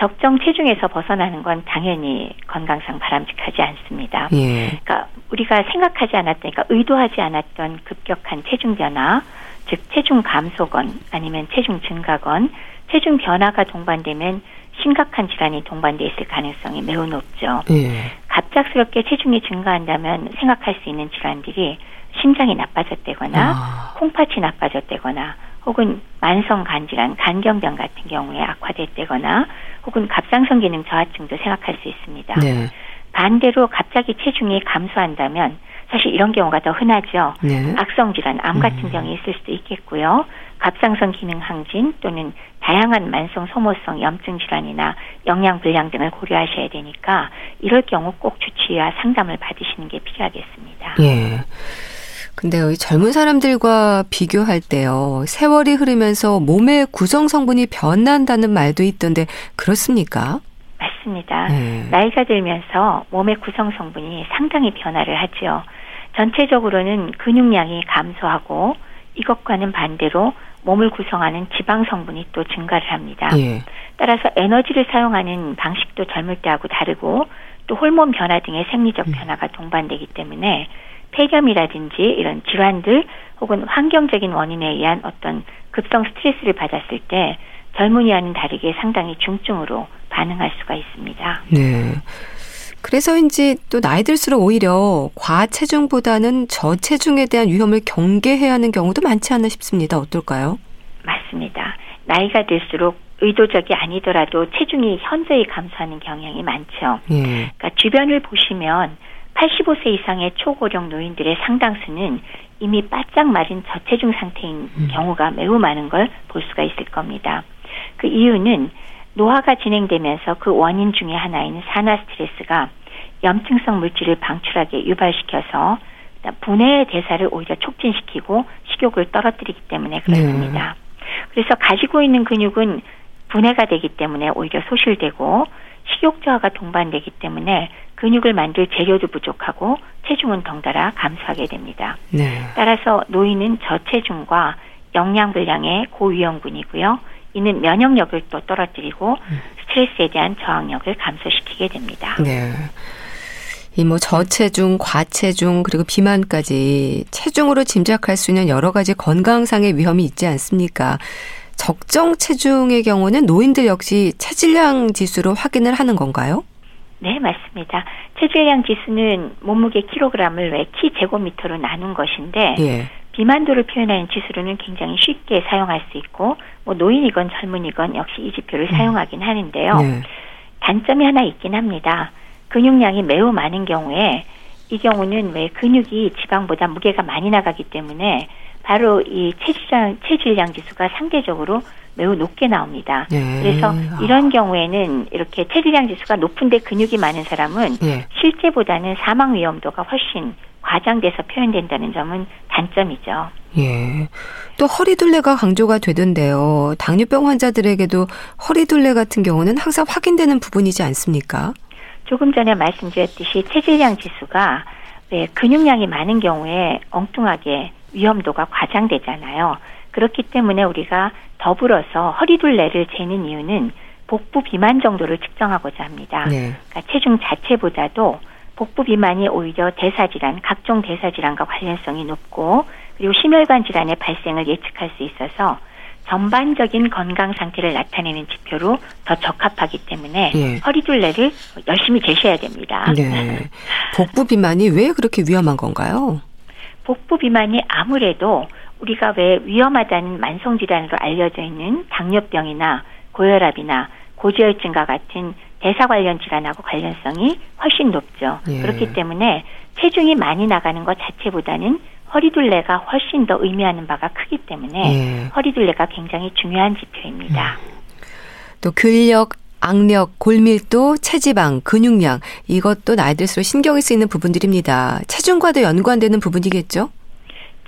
Speaker 4: 적정 체중에서 벗어나는 건 당연히 건강상 바람직하지 않습니다. 예. 그러니까 우리가 생각하지 않았던, 그러니까 의도하지 않았던 급격한 체중 변화, 즉 체중 감소건 아니면 체중 증가건, 체중 변화가 동반되면 심각한 질환이 동반돼 있을 가능성이 매우 높죠. 예. 갑작스럽게 체중이 증가한다면 생각할 수 있는 질환들이 심장이 나빠졌다거나 아. 콩팥이 나빠졌다거나 혹은 만성 간질환, 간경병 같은 경우에 악화됐다거나 혹은 갑상선 기능 저하증도 생각할 수 있습니다. 네. 반대로 갑자기 체중이 감소한다면 사실 이런 경우가 더 흔하죠. 네. 악성 질환, 암 같은 음. 병이 있을 수도 있겠고요. 갑상선 기능 항진 또는 다양한 만성 소모성 염증 질환이나 영양 불량 등을 고려하셔야 되니까 이럴 경우 꼭 주치의와 상담을 받으시는 게 필요하겠습니다.
Speaker 1: 예. 근데 이 젊은 사람들과 비교할 때요. 세월이 흐르면서 몸의 구성 성분이 변한다는 말도 있던데 그렇습니까?
Speaker 4: 맞습니다. 네. 나이가 들면서 몸의 구성 성분이 상당히 변화를 하죠. 전체적으로는 근육량이 감소하고 이것과는 반대로 몸을 구성하는 지방 성분이 또 증가를 합니다. 예. 따라서 에너지를 사용하는 방식도 젊을 때하고 다르고 또 호르몬 변화 등의 생리적 음. 변화가 동반되기 때문에 폐렴이라든지 이런 질환들 혹은 환경적인 원인에 의한 어떤 급성 스트레스를 받았을 때 젊은이와는 다르게 상당히 중증으로 반응할 수가 있습니다.
Speaker 1: 네. 그래서인지 또 나이 들수록 오히려 과체중보다는 저체중에 대한 위험을 경계해야 하는 경우도 많지 않나 싶습니다. 어떨까요?
Speaker 4: 맞습니다. 나이가 들수록 의도적이 아니더라도 체중이 현저히 감소하는 경향이 많죠. 예. 그러니까 주변을 보시면 85세 이상의 초고령 노인들의 상당수는 이미 바짝 마른 저체중 상태인 음. 경우가 매우 많은 걸 볼 수가 있을 겁니다. 그 이유는 노화가 진행되면서 그 원인 중의 하나인 산화 스트레스가 염증성 물질을 방출하게 유발시켜서 분해 대사를 오히려 촉진시키고 식욕을 떨어뜨리기 때문에 그렇습니다. 네. 그래서 가지고 있는 근육은 분해가 되기 때문에 오히려 소실되고 식욕 저하가 동반되기 때문에 근육을 만들 재료도 부족하고 체중은 덩달아 감소하게 됩니다. 네. 따라서 노인은 저체중과 영양 불량의 고위험군이고요. 이는 면역력을 또 떨어뜨리고 음. 스트레스에 대한 저항력을 감소시키게 됩니다. 네.
Speaker 1: 이 뭐 저체중, 과체중 그리고 비만까지 체중으로 짐작할 수 있는 여러 가지 건강상의 위험이 있지 않습니까? 적정 체중의 경우는 노인들 역시 체질량 지수로 확인을 하는 건가요?
Speaker 4: 네, 맞습니다. 체질량 지수는 몸무게 킬로그램을 왜 키 제곱미터로 나눈 것인데 예. 비만도를 표현하는 지수로는 굉장히 쉽게 사용할 수 있고 뭐 노인이건 젊은이건 역시 이 지표를 음. 사용하긴 하는데요. 네. 단점이 하나 있긴 합니다. 근육량이 매우 많은 경우에 이 경우는 왜 근육이 지방보다 무게가 많이 나가기 때문에 바로 이 체질량 체질량 지수가 상대적으로 매우 높게 나옵니다. 네. 그래서 이런 경우에는 이렇게 체질량 지수가 높은데 근육이 많은 사람은 네. 실제보다는 사망 위험도가 훨씬 과장돼서 표현된다는 점은 단점이죠.
Speaker 1: 예. 또 허리둘레가 강조가 되던데요. 당뇨병 환자들에게도 허리둘레 같은 경우는 항상 확인되는 부분이지 않습니까?
Speaker 4: 조금 전에 말씀드렸듯이 체질량 지수가 네, 근육량이 많은 경우에 엉뚱하게 위험도가 과장되잖아요. 그렇기 때문에 우리가 더불어서 허리둘레를 재는 이유는 복부 비만 정도를 측정하고자 합니다. 네. 그러니까 체중 자체보다도 복부 비만이 오히려 대사 질환, 각종 대사 질환과 관련성이 높고 그리고 심혈관 질환의 발생을 예측할 수 있어서 전반적인 건강 상태를 나타내는 지표로 더 적합하기 때문에 예. 허리둘레를 열심히 재셔야 됩니다. 네.
Speaker 1: 복부 비만이 왜 그렇게 위험한 건가요?
Speaker 4: 복부 비만이 아무래도 우리가 왜 위험하다는 만성 질환으로 알려져 있는 당뇨병이나 고혈압이나 고지혈증과 같은 대사 관련 질환하고 관련성이 훨씬 높죠. 예. 그렇기 때문에 체중이 많이 나가는 것 자체보다는 허리둘레가 훨씬 더 의미하는 바가 크기 때문에 예. 허리둘레가 굉장히 중요한 지표입니다. 음.
Speaker 1: 또 근력, 악력, 골밀도, 체지방, 근육량 이것도 나이 들수록 신경이 쓰이는 부분들입니다. 체중과도 연관되는 부분이겠죠?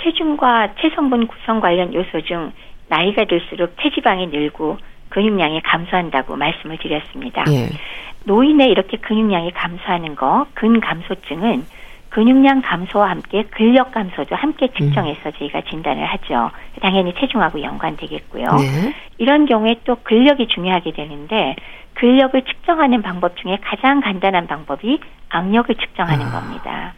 Speaker 4: 체중과 체성분 구성 관련 요소 중 나이가 들수록 체지방이 늘고 근육량이 감소한다고 말씀을 드렸습니다. 예. 노인의 이렇게 근육량이 감소하는 거, 근감소증은 근육량 감소와 함께 근력 감소도 함께 측정해서 음. 저희가 진단을 하죠. 당연히 체중하고 연관되겠고요. 네. 이런 경우에 또 근력이 중요하게 되는데 근력을 측정하는 방법 중에 가장 간단한 방법이 악력을 측정하는 아. 겁니다.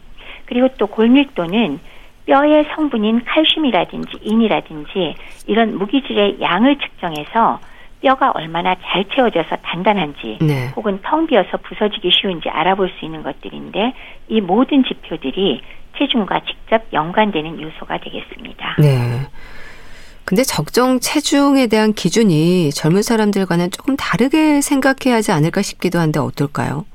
Speaker 4: 그리고 또 골밀도는 뼈의 성분인 칼슘이라든지 인이라든지 이런 무기질의 양을 측정해서 뼈가 얼마나 잘 채워져서 단단한지 네. 혹은 텅 비어서 부서지기 쉬운지 알아볼 수 있는 것들인데 이 모든 지표들이 체중과 직접 연관되는 요소가 되겠습니다. 네.
Speaker 1: 근데 적정 체중에 대한 기준이 젊은 사람들과는 조금 다르게 생각해야 하지 않을까 싶기도 한데 어떨까요?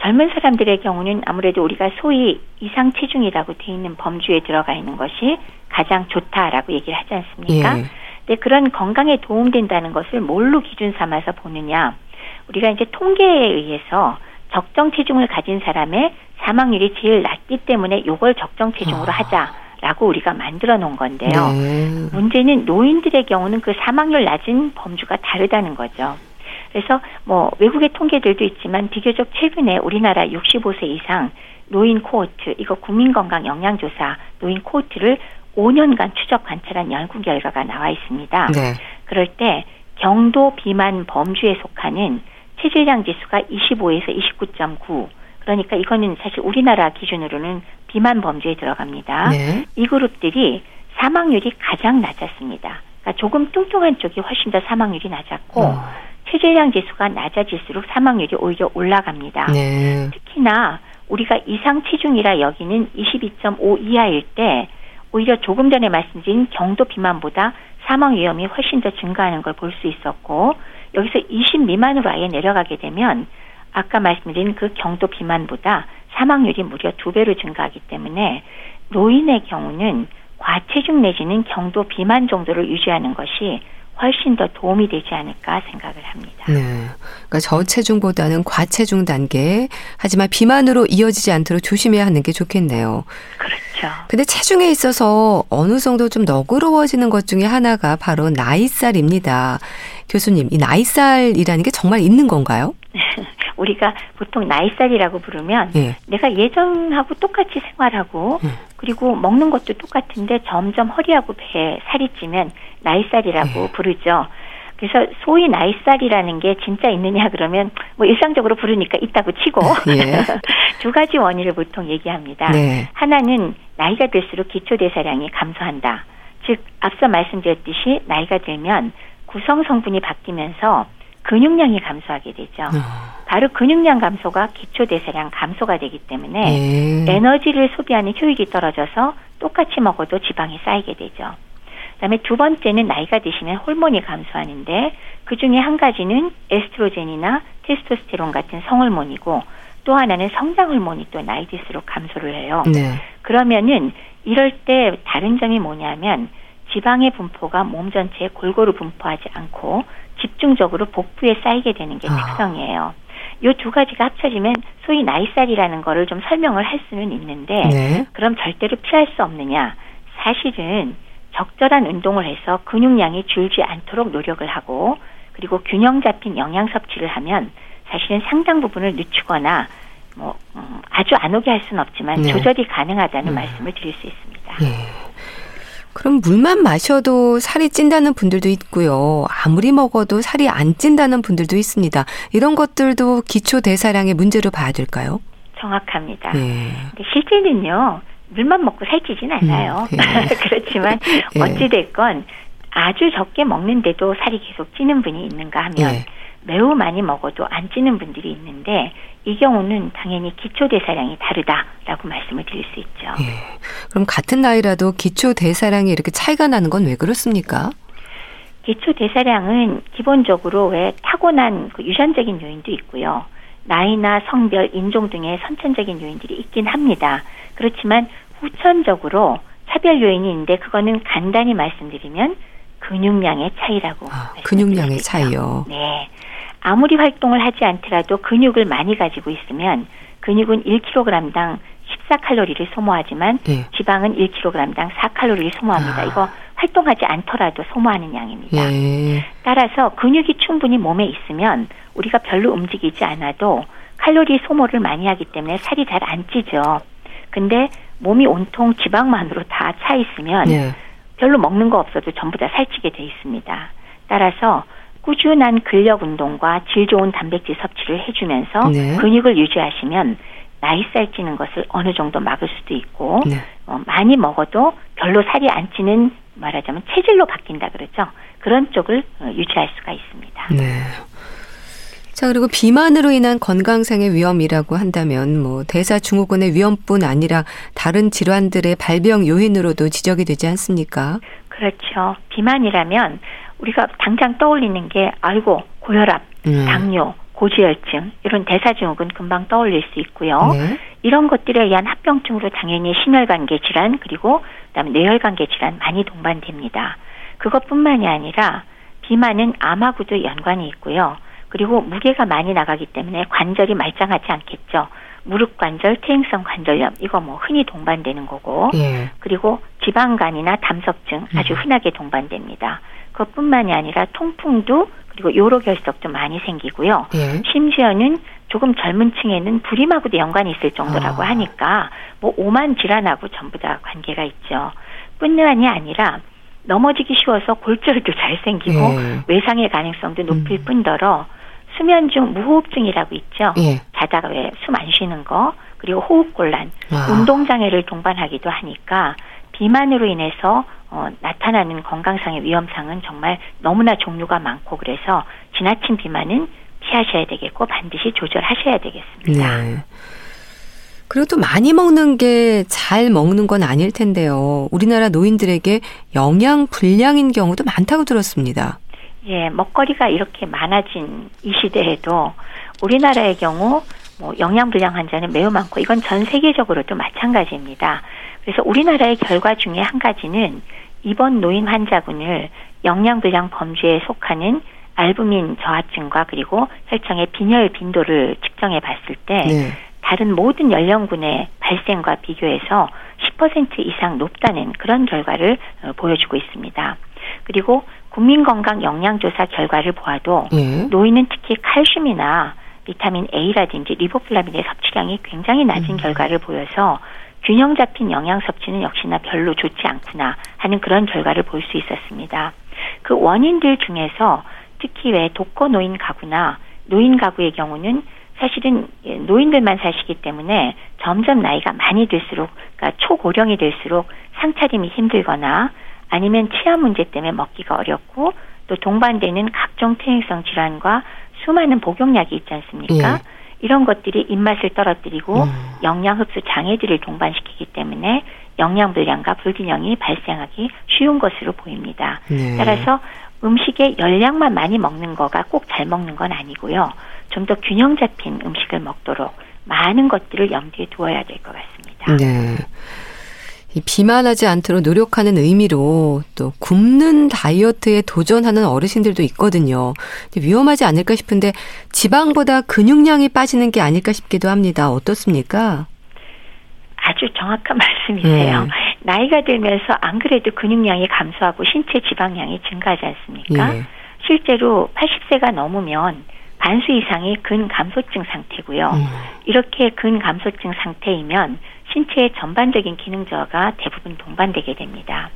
Speaker 4: 젊은 사람들의 경우는 아무래도 우리가 소위 이상 체중이라고 돼 있는 범주에 들어가 있는 것이 가장 좋다라고 얘기를 하지 않습니까? 예. 근데 그런 건강에 도움된다는 것을 뭘로 기준 삼아서 보느냐? 우리가 이제 통계에 의해서 적정 체중을 가진 사람의 사망률이 제일 낮기 때문에 요걸 적정 체중으로 아. 하자라고 우리가 만들어 놓은 건데요. 네. 문제는 노인들의 경우는 그 사망률 낮은 범주가 다르다는 거죠. 그래서 뭐 외국의 통계들도 있지만 비교적 최근에 우리나라 65세 이상 노인 코호트 이거 국민건강 영양조사 노인 코호트를 5년간 추적 관찰한 연구 결과가 나와 있습니다. 네. 그럴 때 경도 비만 범주에 속하는 체질량 지수가 25에서 29.9 그러니까 이거는 사실 우리나라 기준으로는 비만 범주에 들어갑니다. 네. 이 그룹들이 사망률이 가장 낮았습니다. 그러니까 조금 뚱뚱한 쪽이 훨씬 더 사망률이 낮았고 어. 체질량 지수가 낮아질수록 사망률이 오히려 올라갑니다. 네. 특히나 우리가 이상 체중이라 여기는 22.5 이하일 때 오히려 조금 전에 말씀드린 경도 비만보다 사망 위험이 훨씬 더 증가하는 걸 볼 수 있었고 여기서 20 미만으로 아예 내려가게 되면 아까 말씀드린 그 경도 비만보다 사망률이 무려 두 배로 증가하기 때문에 노인의 경우는 과체중 내지는 경도 비만 정도를 유지하는 것이 훨씬 더 도움이 되지 않을까 생각을 합니다.
Speaker 1: 네. 그러니까 저체중보다는 과체중 단계, 하지만 비만으로 이어지지 않도록 조심해야 하는 게 좋겠네요.
Speaker 4: 그렇죠.
Speaker 1: 근데 체중에 있어서 어느 정도 좀 너그러워지는 것 중에 하나가 바로 나이살입니다. 교수님, 이 나이살이라는 게 정말 있는 건가요?
Speaker 4: 우리가 보통 나이살이라고 부르면 예. 내가 예전하고 똑같이 생활하고 예. 그리고 먹는 것도 똑같은데 점점 허리하고 배에 살이 찌면 나이살이라고 예. 부르죠. 그래서 소위 나이살이라는 게 진짜 있느냐 그러면 뭐 일상적으로 부르니까 있다고 치고 예. 두 가지 원인을 보통 얘기합니다. 네. 하나는 나이가 들수록 기초 대사량이 감소한다. 즉 앞서 말씀드렸듯이 나이가 들면 구성 성분이 바뀌면서 근육량이 감소하게 되죠. 어. 바로 근육량 감소가 기초 대사량 감소가 되기 때문에 예. 에너지를 소비하는 효율이 떨어져서 똑같이 먹어도 지방이 쌓이게 되죠. 그다음에 두 번째는 나이가 드시면 호르몬이 감소하는데 그 중에 한 가지는 에스트로겐이나 테스토스테론 같은 성호르몬이고 또 하나는 성장 호르몬이 또 나이 들수록 감소를 해요. 네. 그러면은 이럴 때 다른 점이 뭐냐면 지방의 분포가 몸 전체에 골고루 분포하지 않고 집중적으로 복부에 쌓이게 되는 게 아. 특성이에요. 요 두 가지가 합쳐지면 소위 나이살이라는 거를 좀 설명을 할 수는 있는데 네. 그럼 절대로 피할 수 없느냐? 사실은 적절한 운동을 해서 근육량이 줄지 않도록 노력을 하고 그리고 균형 잡힌 영양 섭취를 하면 사실은 상당 부분을 늦추거나 뭐 음, 아주 안 오게 할 수는 없지만 네. 조절이 가능하다는 음. 말씀을 드릴 수 있습니다. 네.
Speaker 1: 그럼 물만 마셔도 살이 찐다는 분들도 있고요. 아무리 먹어도 살이 안 찐다는 분들도 있습니다. 이런 것들도 기초 대사량의 문제로 봐야 될까요?
Speaker 4: 정확합니다. 네. 실제는요. 물만 먹고 살찌진 않아요. 음, 네. 그렇지만 네. 어찌 됐건 아주 적게 먹는데도 살이 계속 찌는 분이 있는가 하면 네. 매우 많이 먹어도 안 찌는 분들이 있는데 이 경우는 당연히 기초 대사량이 다르다라고 말씀을 드릴 수 있죠. 예.
Speaker 1: 그럼 같은 나이라도 기초 대사량이 이렇게 차이가 나는 건 왜 그렇습니까?
Speaker 4: 기초 대사량은 기본적으로 왜 타고난 그 유전적인 요인도 있고요. 나이나 성별, 인종 등의 선천적인 요인들이 있긴 합니다. 그렇지만 후천적으로 차별 요인이 있는데 그거는 간단히 말씀드리면 근육량의 차이라고. 아,
Speaker 1: 근육량의 차이요.
Speaker 4: 네. 아무리 활동을 하지 않더라도 근육을 많이 가지고 있으면 근육은 1kg당 14칼로리를 소모하지만 네. 지방은 1kg당 4칼로리를 소모합니다. 아. 이거 활동하지 않더라도 소모하는 양입니다. 예. 따라서 근육이 충분히 몸에 있으면 우리가 별로 움직이지 않아도 칼로리 소모를 많이 하기 때문에 살이 잘 안 찌죠. 근데 몸이 온통 지방만으로 다 차 있으면 네. 별로 먹는 거 없어도 전부 다 살찌게 돼 있습니다. 따라서 꾸준한 근력 운동과 질 좋은 단백질 섭취를 해주면서 네. 근육을 유지하시면 나이 살 찌는 것을 어느 정도 막을 수도 있고 네. 어, 많이 먹어도 별로 살이 안 찌는 말하자면 체질로 바뀐다 그러죠. 그런 쪽을 어, 유지할 수가 있습니다. 네.
Speaker 1: 자, 그리고 비만으로 인한 건강상의 위험이라고 한다면 뭐 대사 증후군의 위험뿐 아니라 다른 질환들의 발병 요인으로도 지적이 되지 않습니까?
Speaker 4: 그렇죠. 비만이라면 우리가 당장 떠올리는 게 아이고 고혈압, 음. 당뇨, 고지혈증 이런 대사증후군 금방 떠올릴 수 있고요. 네. 이런 것들에 의한 합병증으로 당연히 심혈관계 질환 그리고 그다음에 뇌혈관계 질환 많이 동반됩니다. 그것뿐만이 아니라 비만은 암하고도 연관이 있고요. 그리고 무게가 많이 나가기 때문에 관절이 말짱하지 않겠죠. 무릎 관절, 퇴행성 관절염 이거 뭐 흔히 동반되는 거고. 예. 그리고 지방간이나 담석증 아주 음. 흔하게 동반됩니다. 그것뿐만이 아니라 통풍도 그리고 요로 결석도 많이 생기고요. 예. 심지어는 조금 젊은 층에는 불임하고도 연관이 있을 정도라고 아. 하니까 뭐 오만 질환하고 전부 다 관계가 있죠. 뿐만이 아니라 넘어지기 쉬워서 골절도 잘 생기고 예. 외상의 가능성도 높을 음. 뿐더러 수면 중 무호흡증이라고 있죠. 예. 자다가 왜 숨 안 쉬는 거 그리고 호흡곤란, 아. 운동 장애를 동반하기도 하니까 비만으로 인해서 어, 나타나는 건강상의 위험상은 정말 너무나 종류가 많고 그래서 지나친 비만은 피하셔야 되겠고 반드시 조절하셔야 되겠습니다. 네.
Speaker 1: 그리고 또 많이 먹는 게 잘 먹는 건 아닐 텐데요. 우리나라 노인들에게 영양 불량인 경우도 많다고 들었습니다.
Speaker 4: 예, 먹거리가 이렇게 많아진 이 시대에도 우리나라의 경우 뭐 영양 불량 환자는 매우 많고 이건 전 세계적으로도 마찬가지입니다. 그래서 우리나라의 결과 중에 한 가지는 이번 노인 환자군을 영양 불량 범주에 속하는 알부민 저하증과 그리고 혈청의 빈혈 빈도를 측정해 봤을 때 네. 다른 모든 연령군의 발생과 비교해서 10% 이상 높다는 그런 결과를 어, 보여주고 있습니다. 그리고 국민건강 영양조사 결과를 보아도 예. 노인은 특히 칼슘이나 비타민 A라든지 리보플라민의 섭취량이 굉장히 낮은 음. 결과를 보여서 균형 잡힌 영양 섭취는 역시나 별로 좋지 않구나 하는 그런 결과를 볼 수 있었습니다. 그 원인들 중에서 특히 왜 독거 노인 가구나 노인 가구의 경우는 사실은 노인들만 사시기 때문에 점점 나이가 많이 들수록 그러니까 초고령이 될수록 상차림이 힘들거나 아니면 치아 문제 때문에 먹기가 어렵고 또 동반되는 각종 퇴행성 질환과 수많은 복용약이 있지 않습니까? 예. 이런 것들이 입맛을 떨어뜨리고 음. 영양 흡수 장애들을 동반시키기 때문에 영양 불량과 불균형이 발생하기 쉬운 것으로 보입니다. 네. 따라서 음식의 열량만 많이 먹는 거가 꼭 잘 먹는 건 아니고요. 좀 더 균형 잡힌 음식을 먹도록 많은 것들을 염두에 두어야 될 것 같습니다. 네.
Speaker 1: 비만하지 않도록 노력하는 의미로 또 굶는 다이어트에 도전하는 어르신들도 있거든요. 위험하지 않을까 싶은데 지방보다 근육량이 빠지는 게 아닐까 싶기도 합니다. 어떻습니까?
Speaker 4: 아주 정확한 말씀이세요. 네. 나이가 들면서 안 그래도 근육량이 감소하고 신체 지방량이 증가하지 않습니까? 네. 실제로 80세가 넘으면 반수 이상이 근감소증 상태고요. 음. 이렇게 근감소증 상태이면 신체의 전반적인 기능 저하가 대부분 동반되게 됩니다.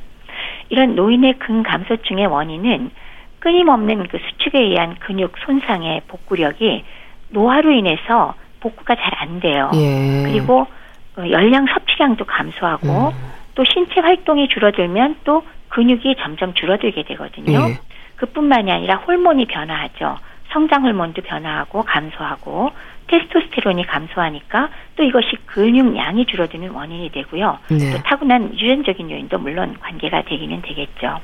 Speaker 4: 이런 노인의 근감소증의 원인은 끊임없는 그 수축에 의한 근육 손상의 복구력이 노화로 인해서 복구가 잘 안 돼요. 예. 그리고 어, 열량 섭취량도 감소하고 음. 또 신체 활동이 줄어들면 또 근육이 점점 줄어들게 되거든요. 예. 그뿐만이 아니라 호르몬이 변화하죠. 성장 호르몬도 변화하고 감소하고 테스토스테론이 감소하니까 또 이것이 근육량이 줄어드는 원인이 되고요. 네. 또 타고난 유전적인 요인도 물론 관계가 되기는 되겠죠.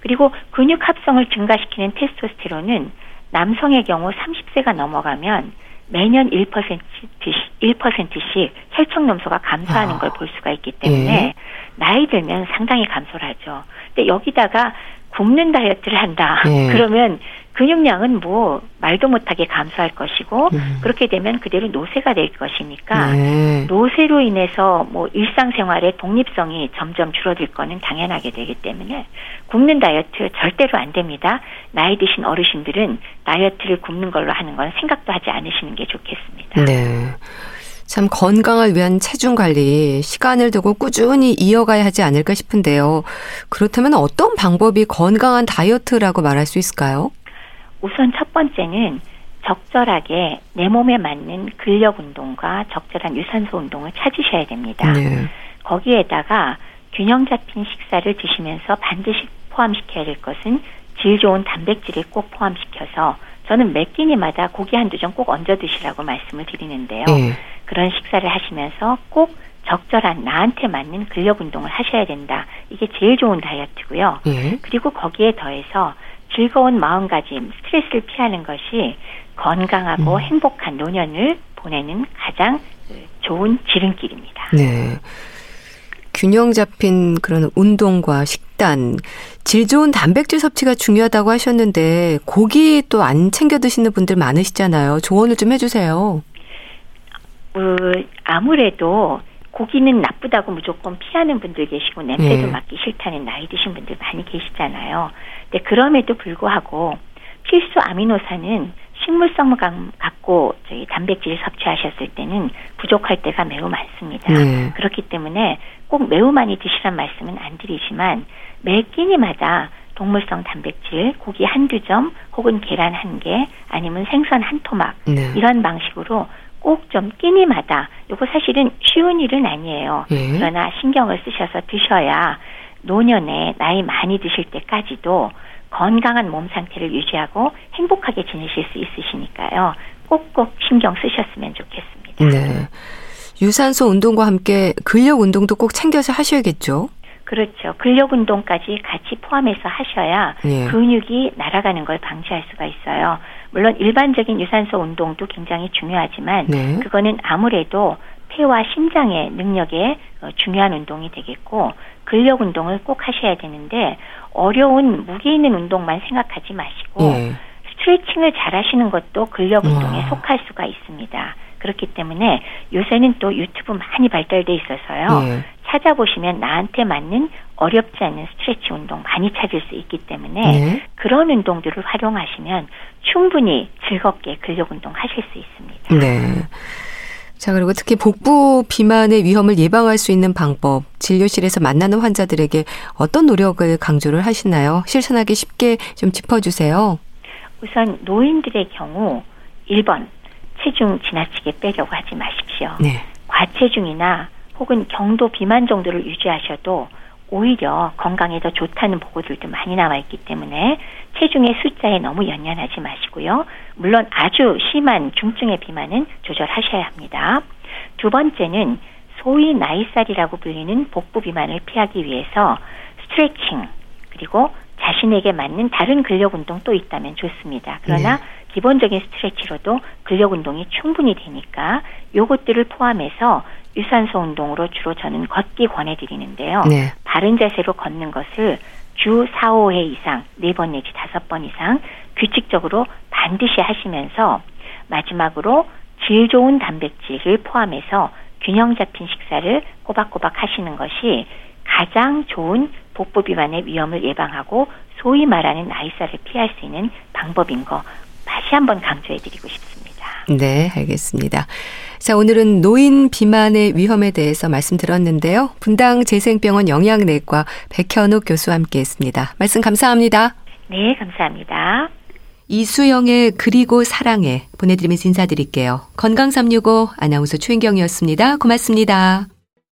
Speaker 4: 그리고 근육 합성을 증가시키는 테스토스테론은 남성의 경우 30세가 넘어가면 매년 1%씩, 1%씩 혈청 넘소가 감소하는 아. 걸볼 수가 있기 때문에 예. 나이 들면 상당히 감소를 하죠. 근데 여기다가 굶는 다이어트를 한다. 예. 그러면 근육량은 뭐 말도 못하게 감소할 것이고 음. 그렇게 되면 그대로 노쇠가 될 것이니까 네. 노쇠로 인해서 뭐 일상생활의 독립성이 점점 줄어들 거는 당연하게 되기 때문에 굶는 다이어트 절대로 안 됩니다. 나이 드신 어르신들은 다이어트를 굶는 걸로 하는 건 생각도 하지 않으시는 게 좋겠습니다. 네.
Speaker 1: 참 건강을 위한 체중 관리 시간을 두고 꾸준히 이어가야 하지 않을까 싶은데요. 그렇다면 어떤 방법이 건강한 다이어트라고 말할 수 있을까요?
Speaker 4: 우선 첫 번째는 적절하게 내 몸에 맞는 근력 운동과 적절한 유산소 운동을 찾으셔야 됩니다. 네. 거기에다가 균형 잡힌 식사를 드시면서 반드시 포함시켜야 될 것은 질 좋은 단백질을 꼭 포함시켜서 저는 매 끼니마다 고기 한두 점 꼭 얹어 드시라고 말씀을 드리는데요. 네. 그런 식사를 하시면서 꼭 적절한 나한테 맞는 근력 운동을 하셔야 된다. 이게 제일 좋은 다이어트고요. 네. 그리고 거기에 더해서 즐거운 마음가짐, 스트레스를 피하는 것이 건강하고 음. 행복한 노년을 보내는 가장 좋은 지름길입니다.
Speaker 1: 네. 균형 잡힌 그런 운동과 식단, 질 좋은 단백질 섭취가 중요하다고 하셨는데 고기 또 안 챙겨 드시는 분들 많으시잖아요. 조언을 좀 해주세요.
Speaker 4: 어, 아무래도 고기는 나쁘다고 무조건 피하는 분들 계시고 냄새도 네. 맡기 싫다는 나이 드신 분들 많이 계시잖아요. 근데 그럼에도 불구하고 필수 아미노산은 식물성 갖고 저희 단백질 섭취하셨을 때는 부족할 때가 매우 많습니다. 네. 그렇기 때문에 꼭 매우 많이 드시란 말씀은 안 드리지만 매 끼니마다 동물성 단백질 고기 한두 점 혹은 계란 한 개 아니면 생선 한 토막 네. 이런 방식으로 꼭 좀 끼니마다 요거 사실은 쉬운 일은 아니에요. 네. 그러나 신경을 쓰셔서 드셔야 노년에 나이 많이 드실 때까지도 건강한 몸 상태를 유지하고 행복하게 지내실 수 있으시니까요. 꼭꼭 신경 쓰셨으면 좋겠습니다.
Speaker 1: 네. 유산소 운동과 함께 근력 운동도 꼭 챙겨서 하셔야겠죠?
Speaker 4: 그렇죠. 근력 운동까지 같이 포함해서 하셔야 예. 근육이 날아가는 걸 방지할 수가 있어요. 물론 일반적인 유산소 운동도 굉장히 중요하지만 네. 그거는 아무래도 폐와 심장의 능력에 어, 중요한 운동이 되겠고 근력 운동을 꼭 하셔야 되는데 어려운 무게 있는 운동만 생각하지 마시고 예. 스트레칭을 잘 하시는 것도 근력 운동에 와. 속할 수가 있습니다. 그렇기 때문에 요새는 또 유튜브 많이 발달돼 있어서요. 예. 찾아보시면 나한테 맞는 어렵지 않은 스트레치 운동 많이 찾을 수 있기 때문에 네. 그런 운동들을 활용하시면 충분히 즐겁게 근력 운동 하실 수 있습니다.
Speaker 1: 네. 자, 그리고 특히 복부 비만의 위험을 예방할 수 있는 방법, 진료실에서 만나는 환자들에게 어떤 노력을 강조를 하시나요? 실천하기 쉽게 좀 짚어주세요.
Speaker 4: 우선 노인들의 경우 1번 체중 지나치게 빼려고 하지 마십시오. 네. 과체중이나 혹은 경도 비만 정도를 유지하셔도 오히려 건강에 더 좋다는 보고들도 많이 나와 있기 때문에 체중의 숫자에 너무 연연하지 마시고요. 물론 아주 심한 중증의 비만은 조절하셔야 합니다. 두 번째는 소위 나이살이라고 불리는 복부 비만을 피하기 위해서 스트레칭 그리고 자신에게 맞는 다른 근력 운동 또 있다면 좋습니다. 그러나 네. 기본적인 스트레치로도 근력 운동이 충분히 되니까 요것들을 포함해서 유산소 운동으로 주로 저는 걷기 권해드리는데요. 네. 바른 자세로 걷는 것을 주 4, 5회 이상, 4번 내지 5번 이상 규칙적으로 반드시 하시면서 마지막으로 질 좋은 단백질을 포함해서 균형 잡힌 식사를 꼬박꼬박 하시는 것이 가장 좋은 복부 비만의 위험을 예방하고 소위 말하는 나이살을 피할 수 있는 방법인 거 다시 한번 강조해 드리고 싶습니다.
Speaker 1: 네, 알겠습니다. 자, 오늘은 노인 비만의 위험에 대해서 말씀 들었는데요. 분당 재생병원 영양내과 백현욱 교수와 함께 했습니다. 말씀 감사합니다.
Speaker 4: 네, 감사합니다.
Speaker 1: 이수영의 그리고 사랑해 보내드리면서 인사드릴게요. 건강365 아나운서 최인경이었습니다. 고맙습니다.